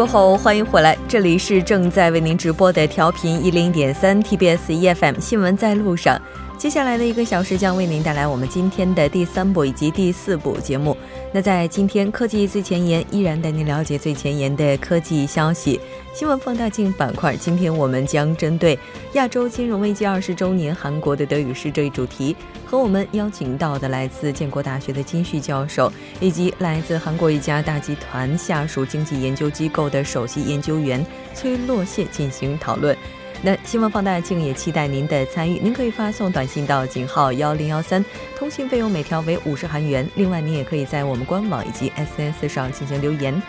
过后，欢迎回来，这里是正在为您直播的调频一零点三 TBS EFM 新闻在路上。接下来的一个小时将为您带来我们今天的第三部以及第四部节目。那在今天科技最前沿，依然带您了解最前沿的科技消息。新闻放大镜板块，今天我们将针对亚洲金融危机二十周年，韩国的德语师这一主题，和我们邀请到的来自建国大学的金旭教授，以及来自韩国一家大集团下属经济研究机构的首席研究员崔洛谢进行讨论。那新闻放大镜也期待您的参与，您可以发送短信到井号幺零幺三，通信费用每条为五十韩元。另外，您也可以在我们官网以及 SNS 上进行留言。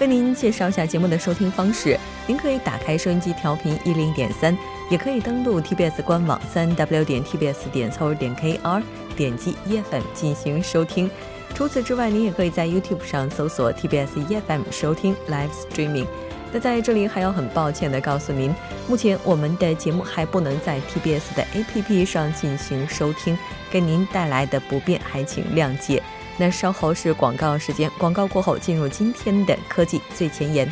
为您介绍一下节目的收听方式，您可以打开收音机调频一零点三，也可以登录 TBS 官网三 W 点 TBS 点 c o 点 KR，点击 EFM 进行收听。除此之外，您也可以在 YouTube 上搜索 TBS EFM 收听 Live Streaming。在这里还要很抱歉的告诉您，目前我们的节目还不能在 TBS 的 APP 上进行收听，给您带来的不便还请谅解。那稍后是广告时间，广告过后进入今天的科技最前沿，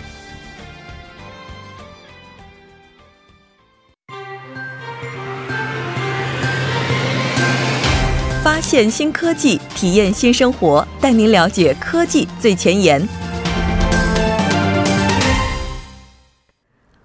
发现新科技，体验新生活，带您了解科技最前沿。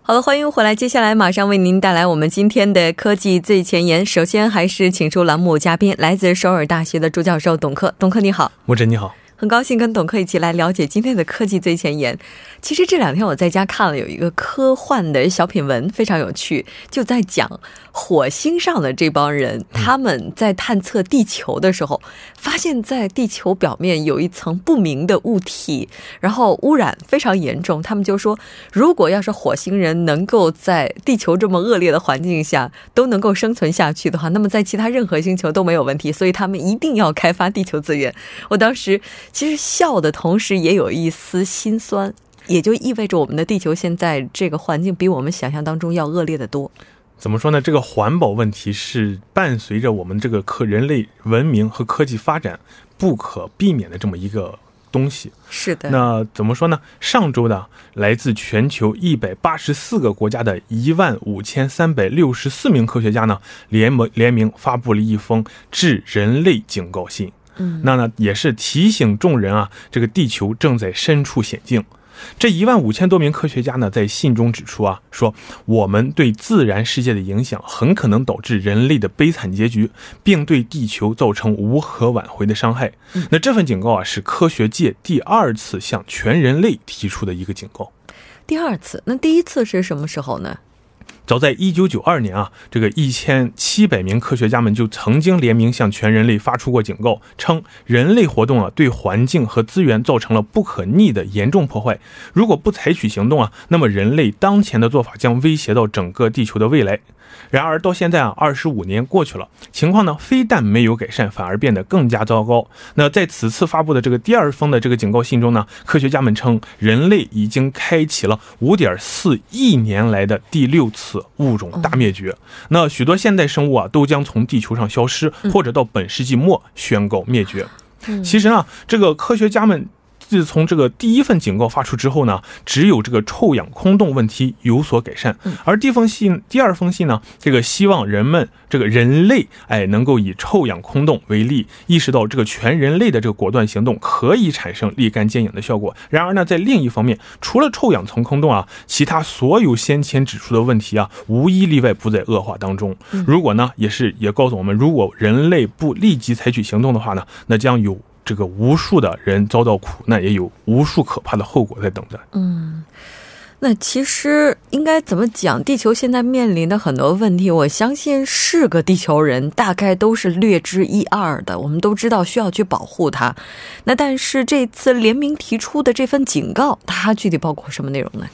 好了，欢迎回来。接下来马上为您带来我们今天的科技最前沿。首先还是请出栏目嘉宾，来自首尔大学的朱教授董克。董克你好，莫真你好。很高兴跟董克一起来了解今天的科技最前沿。其实这两天我在家看了有一个科幻的小品文，非常有趣，就在讲火星上的这帮人，他们在探测地球的时候，发现在地球表面有一层不明的物体，然后污染非常严重。他们就说，如果要是火星人能够在地球这么恶劣的环境下都能够生存下去的话，那么在其他任何星球都没有问题。所以他们一定要开发地球资源。我当时。其实笑的同时也有一丝心酸，也就意味着我们的地球现在这个环境比我们想象当中要恶劣的多。怎么说呢？这个环保问题是伴随着我们这个科人类文明和科技发展不可避免的这么一个东西。是的。那怎么说呢？上周的来自全球一百八十四个国家的一万五千三百六十四名科学家呢，联盟联名发布了一封致人类警告信。那呢，也是提醒众人啊，这个地球正在身处险境。这一万五千多名科学家呢，在信中指出啊，说我们对自然世界的影响很可能导致人类的悲惨结局，并对地球造成无可挽回的伤害。那这份警告啊，是科学界第二次向全人类提出的一个警告。第二次，那第一次是什么时候呢？早在一九九二年啊，这个一千七百名科学家们就曾经联名向全人类发出过警告，称人类活动啊对环境和资源造成了不可逆的严重破坏。如果不采取行动啊，那么人类当前的做法将威胁到整个地球的未来。然而到现在啊，二十五年过去了，情况呢非但没有改善，反而变得更加糟糕。那在此次发布的这个第二封的这个警告信中呢，科学家们称，人类已经开启了五点四亿年来的第六次物种大灭绝。那许多现代生物啊，都将从地球上消失，或者到本世纪末宣告灭绝。其实呢，这个科学家们。自从这个第一份警告发出之后呢，只有这个臭氧空洞问题有所改善。而第一封信，第二封信呢，这个希望人们这个人类哎能够以臭氧空洞为例，意识到这个全人类的这个果断行动可以产生立竿见影的效果。然而呢，在另一方面，除了臭氧层空洞啊，其他所有先前指出的问题啊，无一例外不在恶化当中。如果呢，也是也告诉我们，如果人类不立即采取行动的话呢，那将有。这个无数的人遭到苦难，也有无数可怕的后果在等着。嗯，那其实应该怎么讲？地球现在面临的很多问题，我相信是个地球人大概都是略知一二的。我们都知道需要去保护它。那但是这次联名提出的这份警告，它具体包括什么内容呢？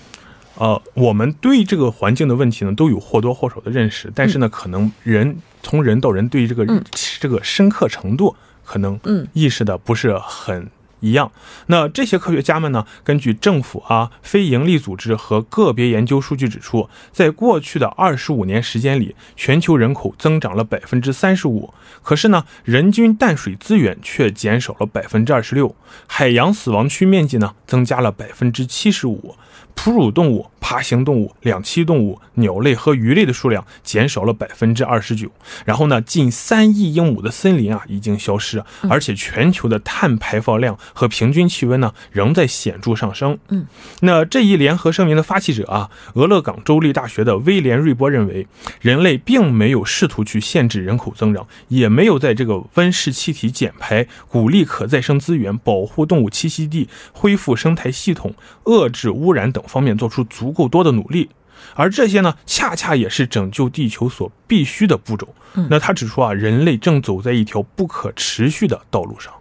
呃，我们对这个环境的问题呢，都有或多或少的认识，但是呢，可能人从人到人对这个这个深刻程度。可能嗯意识的不是很一样。那这些科学家们呢，根据政府啊、非营利组织和个别研究数据指出，在过去的二十五年时间里，全球人口增长了百分之三十五，可是呢，人均淡水资源却减少了百分之二十六，海洋死亡区面积呢增加了百分之七十五。哺乳动物、爬行动物、两栖动物、鸟类和鱼类的数量减少了百分之二十九。然后呢，近三亿英亩的森林啊已经消失，而且全球的碳排放量和平均气温呢仍在显著上升。嗯，那这一联合声明的发起者啊，俄勒冈州立大学的威廉·瑞波认为，人类并没有试图去限制人口增长，也没有在这个温室气体减排、鼓励可再生资源、保护动物栖息地、恢复生态系统、遏制污染等。方面做出足够多的努力，而这些呢，恰恰也是拯救地球所必须的步骤。那他指出啊，人类正走在一条不可持续的道路上，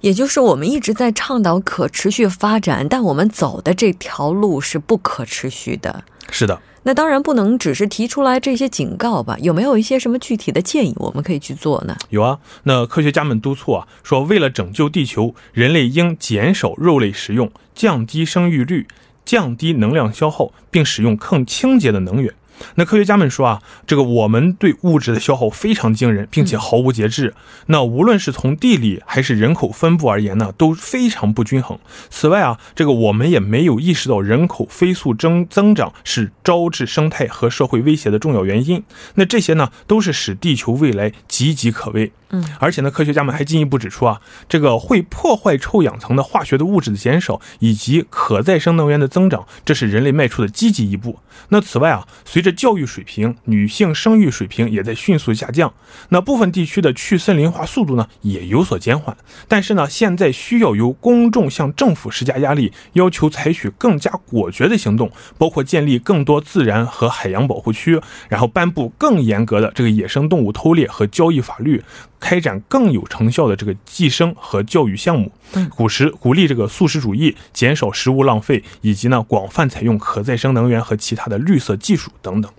也就是我们一直在倡导可持续发展，但我们走的这条路是不可持续的。是的，那当然不能只是提出来这些警告吧？有没有一些什么具体的建议我们可以去做呢？有啊，那科学家们督促啊，说为了拯救地球，人类应减少肉类食用，降低生育率。降低能量消耗，并使用更清洁的能源。那科学家们说啊，这个我们对物质的消耗非常惊人，并且毫无节制。那无论是从地理还是人口分布而言呢，都非常不均衡。此外啊，这个我们也没有意识到人口飞速增增长是招致生态和社会威胁的重要原因。那这些呢，都是使地球未来岌岌可危。嗯，而且呢，科学家们还进一步指出啊，这个会破坏臭氧层的化学的物质的减少，以及可再生能源的增长，这是人类迈出的积极一步。那此外啊，随着教育水平，女性生育水平也在迅速下降。那部分地区的去森林化速度呢，也有所减缓。但是呢，现在需要由公众向政府施加压力，要求采取更加果决的行动，包括建立更多自然和海洋保护区，然后颁布更严格的这个野生动物偷猎和交易法律。开展更有成效的这个计生和教育项目，鼓时鼓励这个素食主义，减少食物浪费，以及呢广泛采用可再生能源和其他的绿色技术等等。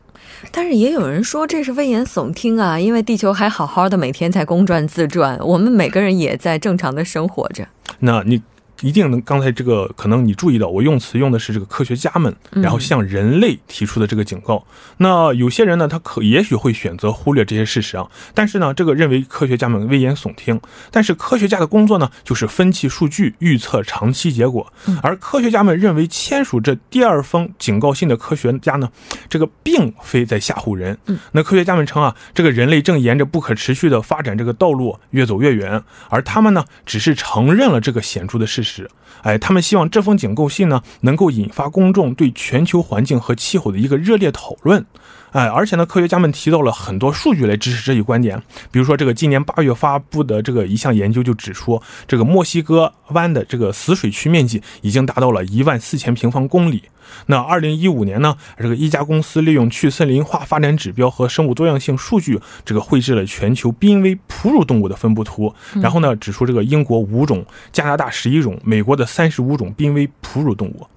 但是也有人说这是危言耸听啊，因为地球还好好的，每天在公转自转，我们每个人也在正常的生活着。那你？一定能，刚才这个可能你注意到，我用词用的是这个科学家们，然后向人类提出的这个警告。那有些人呢，他可也许会选择忽略这些事实啊。但是呢，这个认为科学家们危言耸听。但是科学家的工作呢，就是分析数据，预测长期结果。而科学家们认为签署这第二封警告信的科学家呢，这个并非在吓唬人。嗯那科学家们称啊，这个人类正沿着不可持续的发展这个道路越走越远，而他们呢，只是承认了这个显著的事实。是，哎，他们希望这封警告信呢，能够引发公众对全球环境和气候的一个热烈讨论，哎，而且呢，科学家们提到了很多数据来支持这一观点，比如说这个今年八月发布的这个一项研究就指出，这个墨西哥湾的这个死水区面积已经达到了一万四千平方公里。那二零一五年呢，这个一家公司利用去森林化发展指标和生物多样性数据，这个绘制了全球濒危哺乳动物的分布图。然后呢，指出这个英国五种，加拿大十一种，美国的三十五种濒危哺乳动物。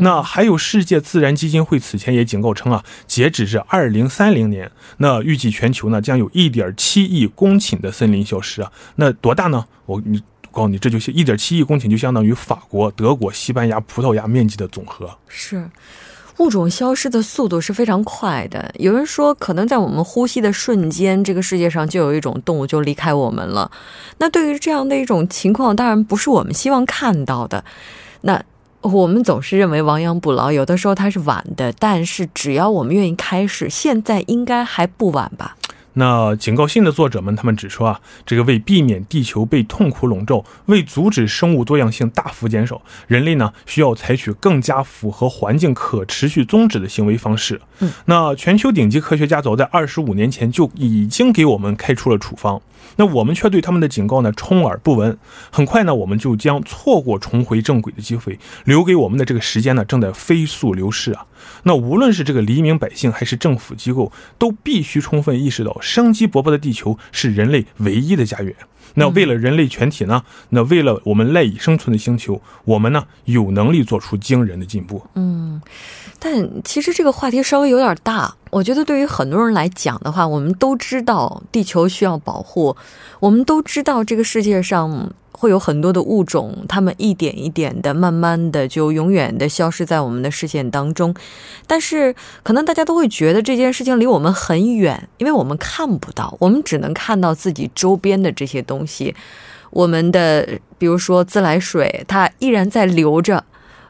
那还有世界自然基金会此前也警告称啊，截止至二零三零年，那预计全球呢将有一点七亿公顷的森林消失啊。那多大呢？我你。告诉你，这就是一点七亿公顷，就相当于法国、德国、西班牙、葡萄牙面积的总和。是，物种消失的速度是非常快的。有人说，可能在我们呼吸的瞬间，这个世界上就有一种动物就离开我们了。那对于这样的一种情况，当然不是我们希望看到的。那我们总是认为亡羊补牢，有的时候它是晚的，但是只要我们愿意开始，现在应该还不晚吧。那警告信的作者们，他们指出啊，这个为避免地球被痛苦笼罩，为阻止生物多样性大幅减少，人类呢需要采取更加符合环境可持续宗旨的行为方式。嗯，那全球顶级科学家早在二十五年前就已经给我们开出了处方。那我们却对他们的警告呢充耳不闻，很快呢我们就将错过重回正轨的机会，留给我们的这个时间呢正在飞速流逝啊。那无论是这个黎明百姓还是政府机构，都必须充分意识到，生机勃勃的地球是人类唯一的家园。那为了人类全体呢？那为了我们赖以生存的星球，我们呢有能力做出惊人的进步。嗯，但其实这个话题稍微有点大。我觉得对于很多人来讲的话，我们都知道地球需要保护，我们都知道这个世界上会有很多的物种，它们一点一点的、慢慢的就永远的消失在我们的视线当中。但是，可能大家都会觉得这件事情离我们很远，因为我们看不到，我们只能看到自己周边的这些东西。我们的，比如说自来水，它依然在流着。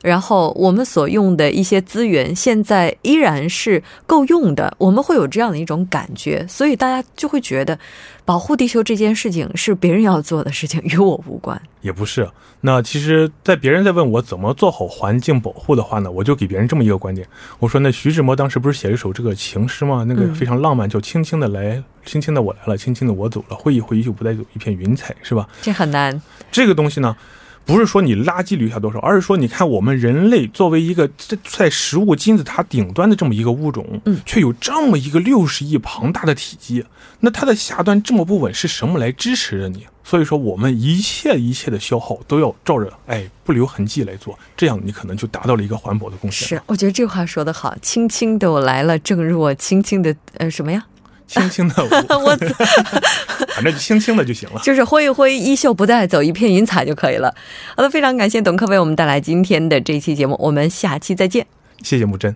然后我们所用的一些资源，现在依然是够用的，我们会有这样的一种感觉，所以大家就会觉得，保护地球这件事情是别人要做的事情，与我无关。也不是，那其实，在别人在问我怎么做好环境保护的话呢，我就给别人这么一个观点，我说，那徐志摩当时不是写了一首这个情诗吗？那个非常浪漫，叫“轻轻的来，轻轻的我来了，轻轻的我走了，挥一挥衣袖，不带走一片云彩”，是吧？这很难。这个东西呢？不是说你垃圾留下多少，而是说你看我们人类作为一个在在食物金字塔顶端的这么一个物种，嗯，却有这么一个六十亿庞大的体积，那它的下端这么不稳，是什么来支持着你？所以说，我们一切一切的消耗都要照着哎不留痕迹来做，这样你可能就达到了一个环保的贡献。是，我觉得这话说得好，轻轻的我来了，正如我轻轻的呃什么呀？轻轻的，我 反正就轻轻的就行了，就是挥一挥衣袖，不带走一片云彩就可以了。好的，非常感谢董科为我们带来今天的这期节目，我们下期再见。谢谢木真。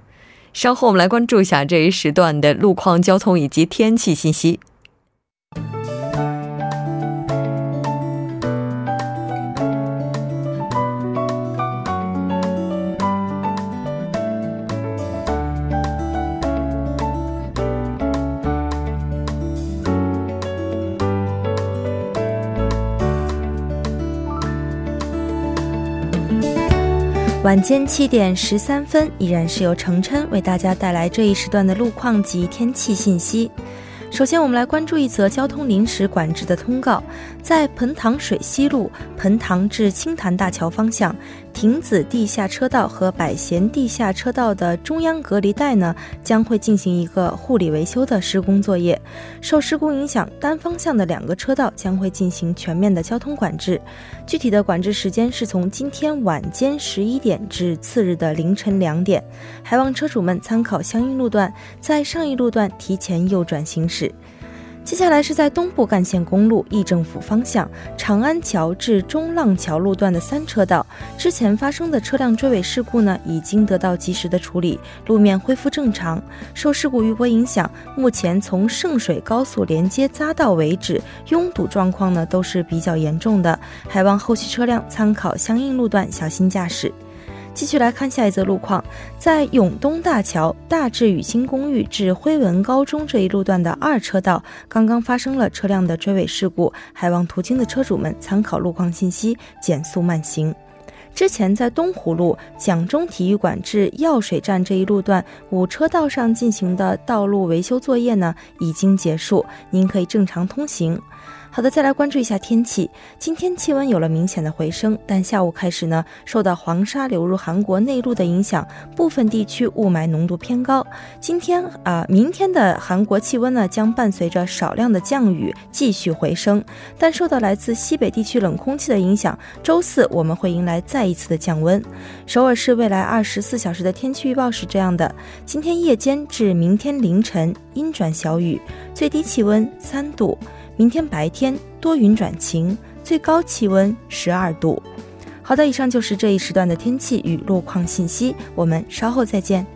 稍后我们来关注一下这一时段的路况、交通以及天气信息。晚间七点十三分，依然是由程琛为大家带来这一时段的路况及天气信息。首先，我们来关注一则交通临时管制的通告，在彭塘水西路彭塘至青潭大桥方向。亭子地下车道和百贤地下车道的中央隔离带呢，将会进行一个护理维修的施工作业。受施工影响，单方向的两个车道将会进行全面的交通管制。具体的管制时间是从今天晚间十一点至次日的凌晨两点。还望车主们参考相应路段，在上一路段提前右转行驶。接下来是在东部干线公路议政府方向长安桥至中浪桥路段的三车道，之前发生的车辆追尾事故呢，已经得到及时的处理，路面恢复正常。受事故余波影响，目前从圣水高速连接匝道为止，拥堵状况呢都是比较严重的，还望后续车辆参考相应路段，小心驾驶。继续来看下一则路况，在永东大桥大智宇新公寓至辉文高中这一路段的二车道，刚刚发生了车辆的追尾事故，还望途经的车主们参考路况信息，减速慢行。之前在东湖路蒋中体育馆至药水站这一路段五车道上进行的道路维修作业呢，已经结束，您可以正常通行。好的，再来关注一下天气。今天气温有了明显的回升，但下午开始呢，受到黄沙流入韩国内陆的影响，部分地区雾霾浓度偏高。今天啊，明天的韩国气温呢，将伴随着少量的降雨继续回升，但受到来自西北地区冷空气的影响，周四我们会迎来再一次的降温。首尔市未来二十四小时的天气预报是这样的：今天夜间至明天凌晨阴转小雨，最低气温三度。明天白天多云转晴，最高气温十二度。好的，以上就是这一时段的天气与路况信息，我们稍后再见。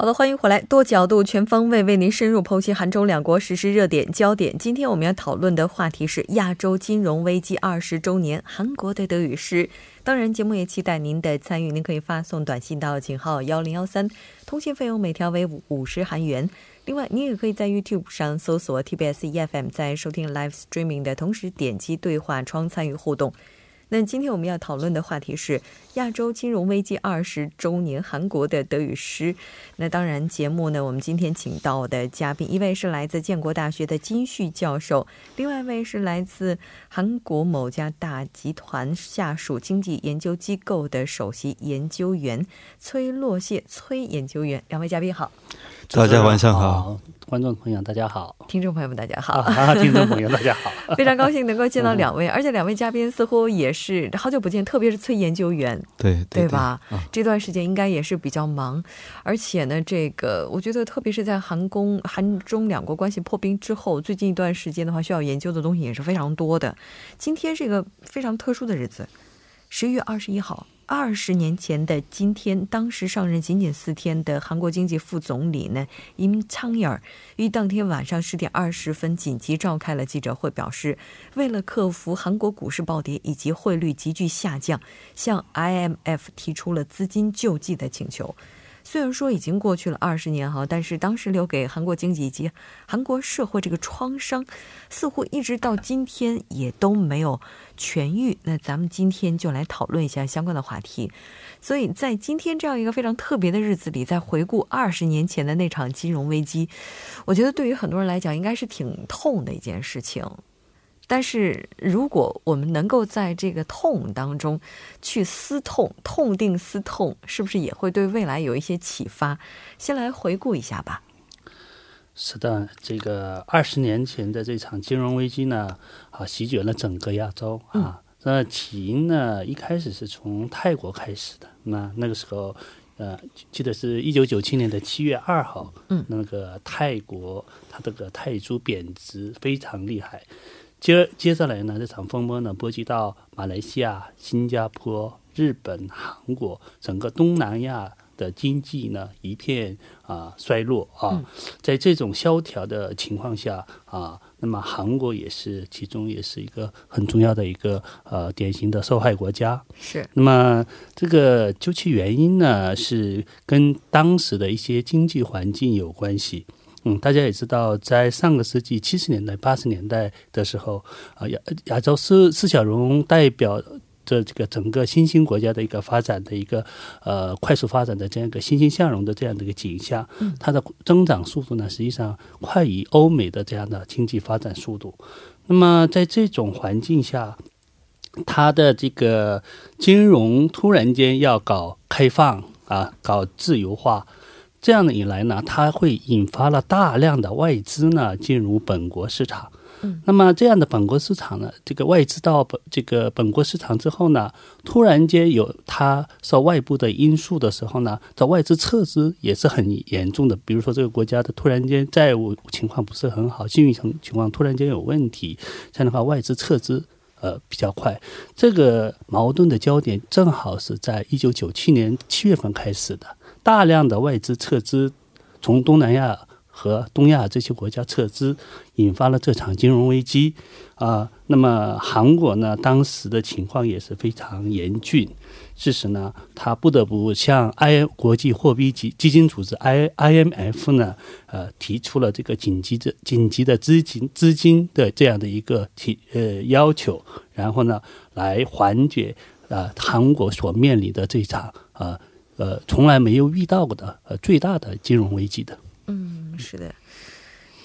好的，欢迎回来，多角度、全方位为您深入剖析韩中两国实时热点焦点。今天我们要讨论的话题是亚洲金融危机二十周年，韩国的德语诗。当然，节目也期待您的参与，您可以发送短信到井号幺零幺三，通信费用每条为五五十韩元。另外，您也可以在 YouTube 上搜索 TBS EFM，在收听 Live Streaming 的同时点击对话窗参与互动。那今天我们要讨论的话题是亚洲金融危机二十周年，韩国的德语诗。那当然，节目呢，我们今天请到的嘉宾，一位是来自建国大学的金旭教授，另外一位是来自韩国某家大集团下属经济研究机构的首席研究员崔洛谢崔研究员。两位嘉宾好。大家晚上好。观众朋友，大家好！听众朋友们，大家好！听众朋友，大家好！非常高兴能够见到两位，而且两位嘉宾似乎也是好久不见，特别是崔研究员，对对吧？这段时间应该也是比较忙，而且呢，这个我觉得，特别是在韩公韩中两国关系破冰之后，最近一段时间的话，需要研究的东西也是非常多的。今天是一个非常特殊的日子，十一月二十一号。二十年前的今天，当时上任仅仅四天的韩国经济副总理呢，尹昌尔于当天晚上十点二十分紧急召开了记者会，表示为了克服韩国股市暴跌以及汇率急剧下降，向 IMF 提出了资金救济的请求。虽然说已经过去了二十年哈，但是当时留给韩国经济以及韩国社会这个创伤，似乎一直到今天也都没有痊愈。那咱们今天就来讨论一下相关的话题。所以在今天这样一个非常特别的日子里，在回顾二十年前的那场金融危机，我觉得对于很多人来讲，应该是挺痛的一件事情。但是，如果我们能够在这个痛当中去思痛、痛定思痛，是不是也会对未来有一些启发？先来回顾一下吧。是的，这个二十年前的这场金融危机呢，啊，席卷了整个亚洲啊。那起因呢，一开始是从泰国开始的。那那个时候，呃，记得是一九九七年的七月二号，嗯，那个泰国它这个泰铢贬值非常厉害。接接下来呢，这场风波呢波及到马来西亚、新加坡、日本、韩国，整个东南亚的经济呢一片啊衰落啊。在这种萧条的情况下啊，那么韩国也是其中也是一个很重要的一个呃典型的受害国家。是。那么这个究其原因呢，是跟当时的一些经济环境有关系。嗯，大家也知道，在上个世纪七十年代、八十年代的时候，啊，亚亚洲四四小龙代表着这个整个新兴国家的一个发展的一个呃快速发展的这样一个欣欣向荣的这样的一个景象，它的增长速度呢，实际上快于欧美的这样的经济发展速度。那么在这种环境下，它的这个金融突然间要搞开放啊，搞自由化。这样的以来呢，它会引发了大量的外资呢进入本国市场。嗯，那么这样的本国市场呢，这个外资到本这个本国市场之后呢，突然间有它受外部的因素的时候呢，这外资撤资也是很严重的。比如说这个国家的突然间债务情况不是很好，信誉情情况突然间有问题，这样的话外资撤资呃比较快。这个矛盾的焦点正好是在一九九七年七月份开始的。大量的外资撤资，从东南亚和东亚这些国家撤资，引发了这场金融危机啊。那么韩国呢，当时的情况也是非常严峻，致使呢，他不得不向 I 国际货币基基金组织 I IMF 呢，呃，提出了这个紧急的紧急的资金资金的这样的一个提呃要求，然后呢，来缓解啊韩国所面临的这场啊。呃，从来没有遇到过的呃最大的金融危机的。嗯，是的。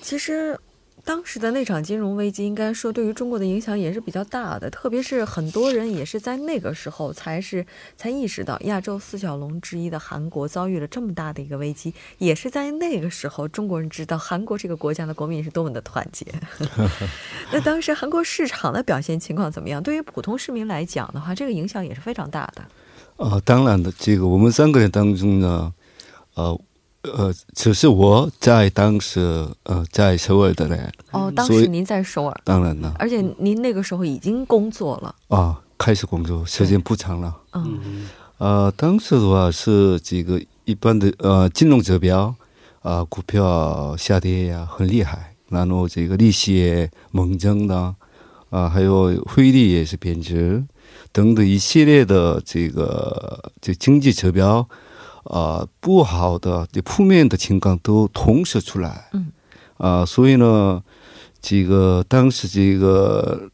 其实当时的那场金融危机，应该说对于中国的影响也是比较大的。特别是很多人也是在那个时候才是才意识到亚洲四小龙之一的韩国遭遇了这么大的一个危机。也是在那个时候，中国人知道韩国这个国家的国民是多么的团结。那当时韩国市场的表现情况怎么样？对于普通市民来讲的话，这个影响也是非常大的。啊，当然的，这个我们三个人当中呢，呃，呃，只是我在当时呃在首尔的人。哦，当时您在首尔。当然了。而且您那个时候已经工作了。啊，开始工作时间不长了。嗯。呃，当时的话是这个一般的呃金融指标啊，股票下跌呀很厉害，然后这个利息也猛增的啊，还有汇率也是贬值。等等一系列的这个这经济指标，啊不好的这负面的情况都同时出来，嗯，啊，所以呢，这个当时这个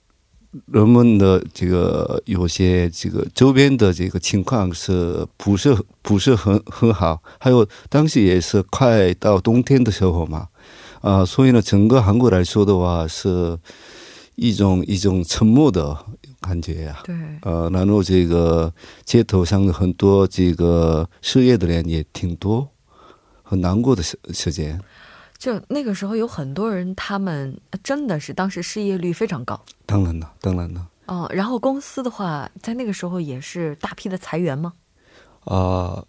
人们的这个有些这个周边的这个情况是不是不是很很好？还有当时也是快到冬天的时候嘛，啊，所以呢，整个韩国来说的话是一种一种沉默的。感觉呀，对，呃，然后这个街头上很多这个失业的人也挺多，很难过的时时间。就那个时候有很多人，他们真的是当时失业率非常高。当然了，当然了。哦，然后公司的话，在那个时候也是大批的裁员吗？啊，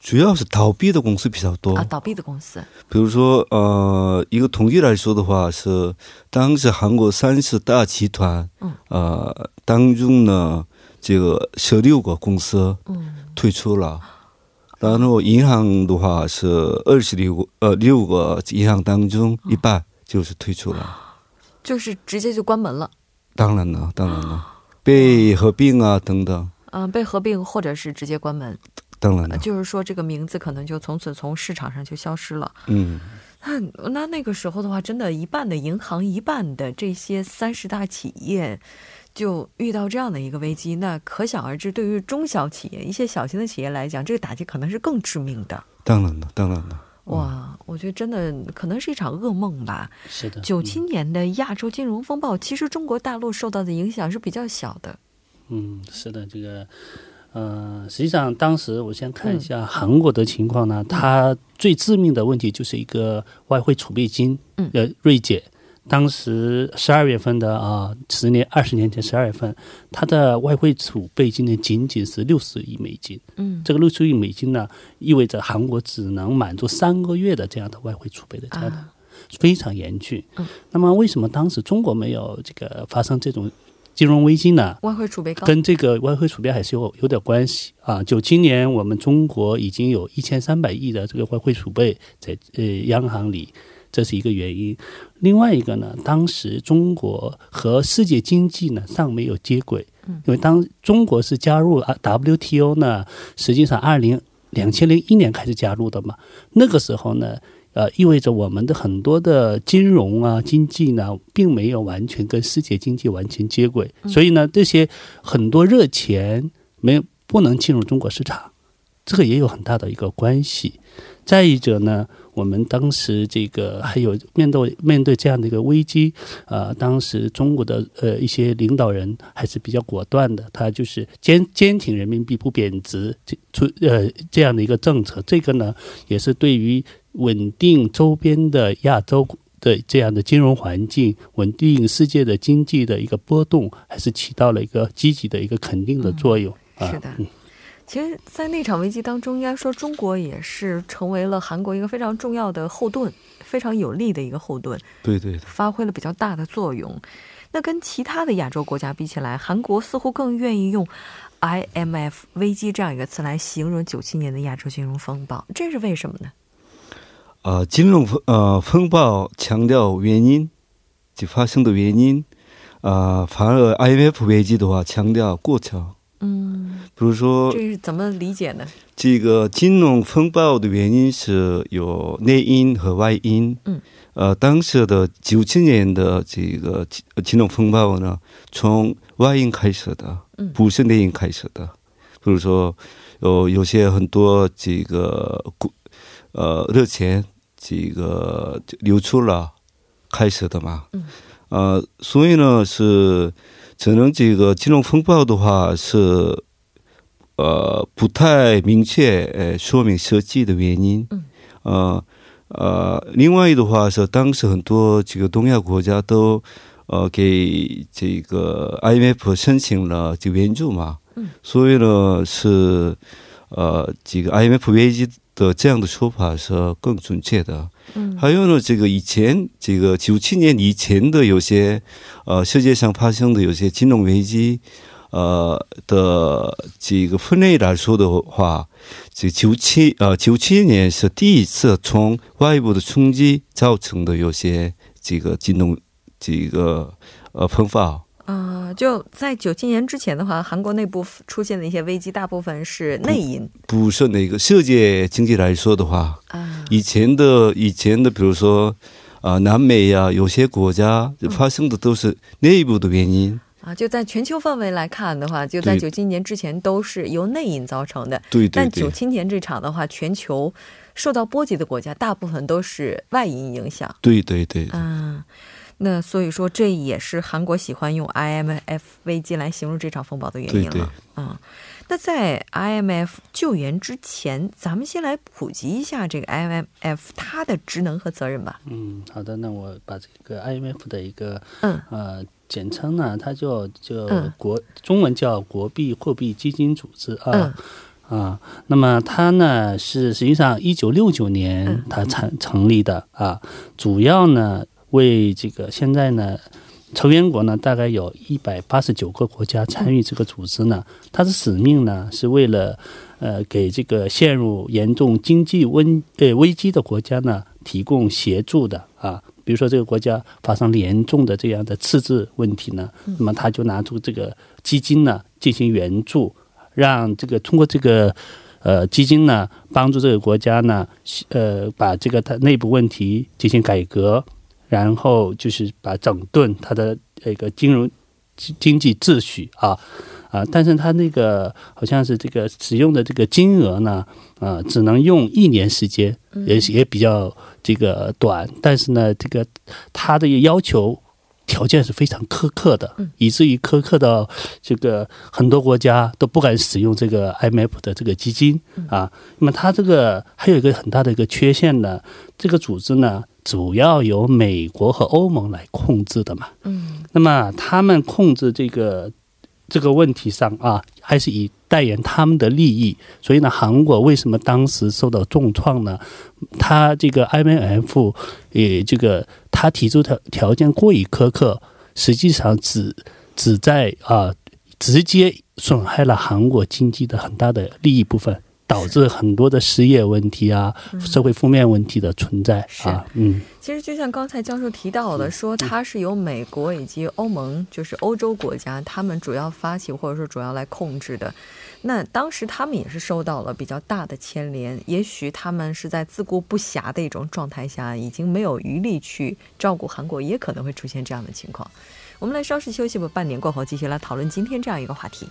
主要是倒闭的公司比较多啊，倒闭的公司。比如说，呃，一个统计来说的话，是当时韩国三十大集团，嗯，呃，当中呢，这个十六个公司，嗯，退出了。然后银行的话是二十六个，呃，六个银行当中一半就是退出了，就是直接就关门了。当然了，当然了，被合并啊等等。嗯，被合并或者是直接关门。当然了，就是说这个名字可能就从此从市场上就消失了。嗯，那那那个时候的话，真的，一半的银行，一半的这些三十大企业。就遇到这样的一个危机，那可想而知，对于中小企业、一些小型的企业来讲，这个打击可能是更致命的。当然了，当然了。哇，我觉得真的可能是一场噩梦吧。是的。九七年的亚洲金融风暴，其实中国大陆受到的影响是比较小的。嗯，是的，这个，呃，实际上当时我先看一下韩国的情况呢，它最致命的问题就是一个外汇储备金呃锐减。当时十二月份的啊，十年二十年前十二月份，它的外汇储备金呢仅仅是六十亿美金。嗯，这个六十亿美金呢，意味着韩国只能满足三个月的这样的外汇储备的这样的非常严峻。嗯，那么为什么当时中国没有这个发生这种金融危机呢？外汇储备高，跟这个外汇储备还是有有点关系啊。就今年我们中国已经有一千三百亿的这个外汇储备在呃央行里。这是一个原因，另外一个呢，当时中国和世界经济呢尚没有接轨，因为当中国是加入啊 WTO 呢，实际上二零两千零一年开始加入的嘛，那个时候呢，呃，意味着我们的很多的金融啊经济呢，并没有完全跟世界经济完全接轨，所以呢，这些很多热钱没有不能进入中国市场，这个也有很大的一个关系。再一者呢。我们当时这个还有面对面对这样的一个危机，呃，当时中国的呃一些领导人还是比较果断的，他就是坚坚挺人民币不贬值，这出呃这样的一个政策，这个呢也是对于稳定周边的亚洲的这样的金融环境，稳定世界的经济的一个波动，还是起到了一个积极的一个肯定的作用。是的。其实，在那场危机当中，应该说中国也是成为了韩国一个非常重要的后盾，非常有力的一个后盾。对对，发挥了比较大的作用。那跟其他的亚洲国家比起来，韩国似乎更愿意用 “IMF 危机”这样一个词来形容九七年的亚洲金融风暴，这是为什么呢？呃，金融风呃风暴强调原因及发生的原因，呃，反而 IMF 危机的话强调过程。嗯，比如说，这是怎么理解呢？这个金融风暴的原因是有内因和外因。嗯，呃，当时的九七年的这个金融风暴呢，从外因开始的，不是内因开始的。比如说，有有些很多这个股，呃，热钱这个流出了，开始的嘛。嗯，呃，所以呢是。只能这个金融风暴的话是，呃，不太明确，呃，说明实际的原因。嗯。呃呃，另外的话是，当时很多这个东亚国家都，呃，给这个 IMF 申请了这个援助嘛。嗯。所以呢，是，呃，这个 IMF 危机的这样的说法是更准确的。嗯，还有呢，这个以前这个九七年以前的有些，呃，世界上发生的有些金融危机，呃的这个分类来说的话，这九七呃九七年是第一次从外部的冲击造成的有些这个金融这个呃风暴。啊，就在九七年之前的话，韩国内部出现的一些危机，大部分是内因，不是那个世界经济来说的话，啊，以前的以前的，比如说啊，南美呀，有些国家发生的都是内部的原因啊。就在全球范围来看的话，就在九七年之前都是由内因造成的，对对。但九七年这场的话，全球受到波及的国家大部分都是外因影响，对对对，嗯。那所以说，这也是韩国喜欢用 IMF 危机来形容这场风暴的原因了。啊，那在 IMF 救援之前，咱们先来普及一下这个 IMF 它的职能和责任吧。嗯，好的，那我把这个 IMF 的一个嗯呃简称呢，它就叫国中文叫国币货币基金组织啊啊。那么它呢是实际上一九六九年它成成立的啊，主要呢为这个现在呢。成员国呢，大概有一百八十九个国家参与这个组织呢。它的使命呢，是为了呃给这个陷入严重经济危呃危机的国家呢提供协助的啊。比如说这个国家发生严重的这样的赤字问题呢，那么他就拿出这个基金呢进行援助，让这个通过这个呃基金呢帮助这个国家呢呃把这个它内部问题进行改革。然后就是把整顿它的那个金融经济秩序啊啊，但是它那个好像是这个使用的这个金额呢啊，只能用一年时间，也也比较这个短，但是呢，这个它的要求。条件是非常苛刻的，以至于苛刻到这个很多国家都不敢使用这个 IMF 的这个基金啊。那么它这个还有一个很大的一个缺陷呢，这个组织呢主要由美国和欧盟来控制的嘛。嗯，那么他们控制这个这个问题上啊，还是以代言他们的利益。所以呢，韩国为什么当时受到重创呢？他这个 IMF 也这个。他提出的条件过于苛刻，实际上只只在啊直接损害了韩国经济的很大的利益部分，导致很多的失业问题啊、社会负面问题的存在啊。嗯，其实就像刚才教授提到的，说它是由美国以及欧盟，就是欧洲国家，他们主要发起或者说主要来控制的。那当时他们也是受到了比较大的牵连，也许他们是在自顾不暇的一种状态下，已经没有余力去照顾韩国，也可能会出现这样的情况。我们来稍事休息吧，半年过后继续来讨论今天这样一个话题。